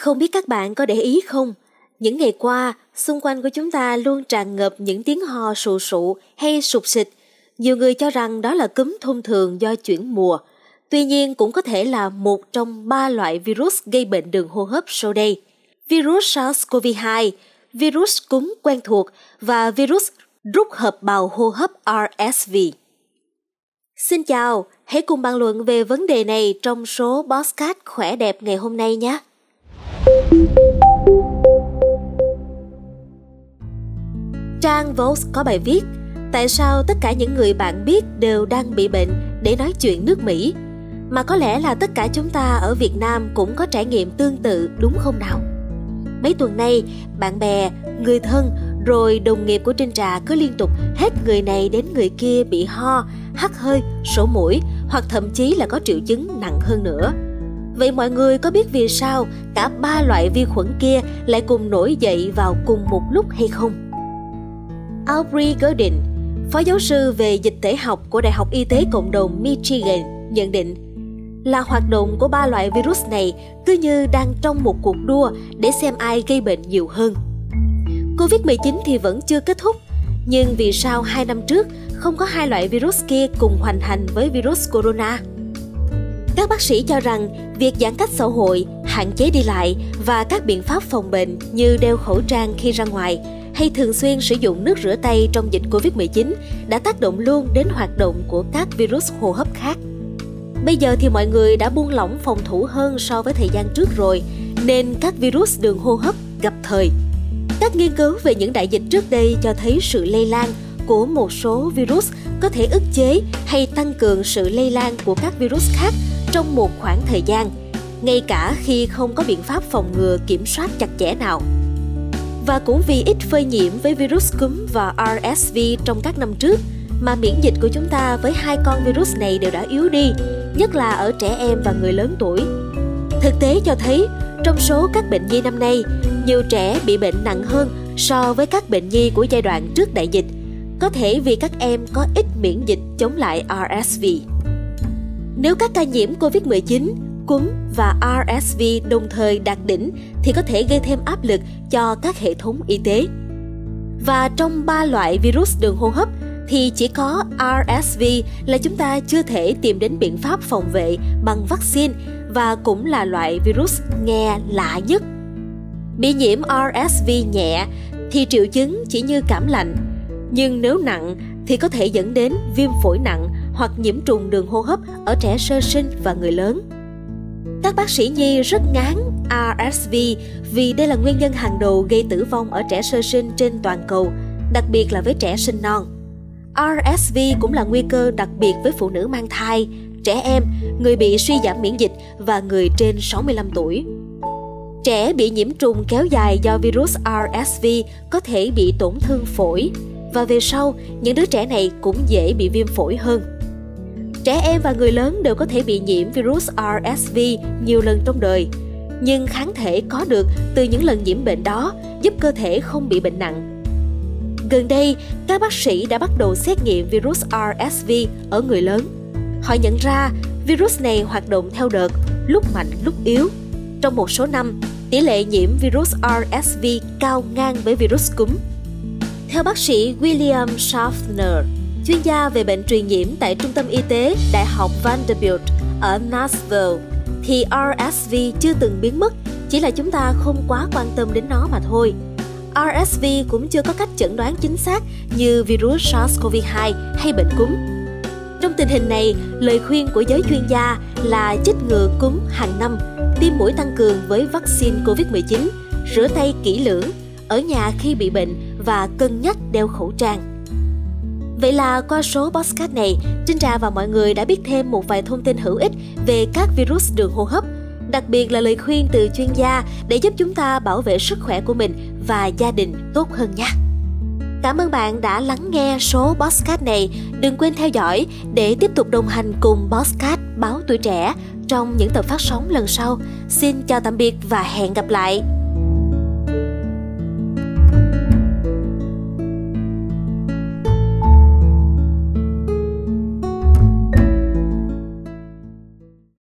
Không biết các bạn có để ý không? Những ngày qua, xung quanh của chúng ta luôn tràn ngập những tiếng ho sù sụ hay sụp xịt. Nhiều người cho rằng đó là cúm thông thường do chuyển mùa. Tuy nhiên cũng có thể là một trong ba loại virus gây bệnh đường hô hấp sau đây. Virus SARS-CoV-2, virus cúm quen thuộc và virus rút hợp bào hô hấp RSV. Xin chào, hãy cùng bàn luận về vấn đề này trong số Bosscat khỏe đẹp ngày hôm nay nhé. Trang Vox có bài viết Tại sao tất cả những người bạn biết đều đang bị bệnh để nói chuyện nước Mỹ? Mà có lẽ là tất cả chúng ta ở Việt Nam cũng có trải nghiệm tương tự đúng không nào? Mấy tuần nay, bạn bè, người thân rồi đồng nghiệp của Trinh Trà cứ liên tục hết người này đến người kia bị ho, hắt hơi, sổ mũi hoặc thậm chí là có triệu chứng nặng hơn nữa. Vậy mọi người có biết vì sao cả ba loại vi khuẩn kia lại cùng nổi dậy vào cùng một lúc hay không? Aubrey Gordon, phó giáo sư về dịch tễ học của Đại học Y tế Cộng đồng Michigan, nhận định là hoạt động của ba loại virus này cứ như đang trong một cuộc đua để xem ai gây bệnh nhiều hơn. Covid-19 thì vẫn chưa kết thúc, nhưng vì sao hai năm trước không có hai loại virus kia cùng hoành hành với virus corona? Các bác sĩ cho rằng việc giãn cách xã hội, hạn chế đi lại và các biện pháp phòng bệnh như đeo khẩu trang khi ra ngoài hay thường xuyên sử dụng nước rửa tay trong dịch Covid-19 đã tác động luôn đến hoạt động của các virus hô hấp khác. Bây giờ thì mọi người đã buông lỏng phòng thủ hơn so với thời gian trước rồi, nên các virus đường hô hấp gặp thời. Các nghiên cứu về những đại dịch trước đây cho thấy sự lây lan của một số virus có thể ức chế hay tăng cường sự lây lan của các virus khác trong một khoảng thời gian, ngay cả khi không có biện pháp phòng ngừa kiểm soát chặt chẽ nào. Và cũng vì ít phơi nhiễm với virus cúm và RSV trong các năm trước, mà miễn dịch của chúng ta với hai con virus này đều đã yếu đi, nhất là ở trẻ em và người lớn tuổi. Thực tế cho thấy, trong số các bệnh nhi năm nay, nhiều trẻ bị bệnh nặng hơn so với các bệnh nhi của giai đoạn trước đại dịch, có thể vì các em có ít miễn dịch chống lại RSV. Nếu các ca nhiễm COVID-19, cúm và RSV đồng thời đạt đỉnh thì có thể gây thêm áp lực cho các hệ thống y tế. Và trong ba loại virus đường hô hấp thì chỉ có RSV là chúng ta chưa thể tìm đến biện pháp phòng vệ bằng vaccine và cũng là loại virus nghe lạ nhất. Bị nhiễm RSV nhẹ thì triệu chứng chỉ như cảm lạnh, nhưng nếu nặng thì có thể dẫn đến viêm phổi nặng hoặc nhiễm trùng đường hô hấp ở trẻ sơ sinh và người lớn. Các bác sĩ nhi rất ngán RSV vì đây là nguyên nhân hàng đầu gây tử vong ở trẻ sơ sinh trên toàn cầu, đặc biệt là với trẻ sinh non. RSV cũng là nguy cơ đặc biệt với phụ nữ mang thai, trẻ em, người bị suy giảm miễn dịch và người trên 65 tuổi. Trẻ bị nhiễm trùng kéo dài do virus RSV có thể bị tổn thương phổi và về sau những đứa trẻ này cũng dễ bị viêm phổi hơn. Trẻ em và người lớn đều có thể bị nhiễm virus RSV nhiều lần trong đời, nhưng kháng thể có được từ những lần nhiễm bệnh đó giúp cơ thể không bị bệnh nặng Gần đây, các bác sĩ đã bắt đầu xét nghiệm virus RSV ở người lớn. Họ nhận ra virus này hoạt động theo đợt, lúc mạnh lúc yếu. Trong một số năm, tỷ lệ nhiễm virus RSV cao ngang với virus cúm. Theo bác sĩ William Schaffner, chuyên gia về bệnh truyền nhiễm tại Trung tâm Y tế Đại học Vanderbilt ở Nashville, thì RSV chưa từng biến mất, chỉ là chúng ta không quá quan tâm đến nó mà thôi. RSV cũng chưa có cách chẩn đoán chính xác như virus SARS-CoV-2 hay bệnh cúm. Trong tình hình này, lời khuyên của giới chuyên gia là chích ngừa cúm hàng năm, tiêm mũi tăng cường với vaccine COVID-19, rửa tay kỹ lưỡng, ở nhà khi bị bệnh và cân nhắc đeo khẩu trang. Vậy là qua số podcast này, Trinh Trà và mọi người đã biết thêm một vài thông tin hữu ích về các virus đường hô hấp đặc biệt là lời khuyên từ chuyên gia để giúp chúng ta bảo vệ sức khỏe của mình và gia đình tốt hơn nha. Cảm ơn bạn đã lắng nghe số Bosscat này. Đừng quên theo dõi để tiếp tục đồng hành cùng Bosscat báo tuổi trẻ trong những tập phát sóng lần sau. Xin chào tạm biệt và hẹn gặp lại.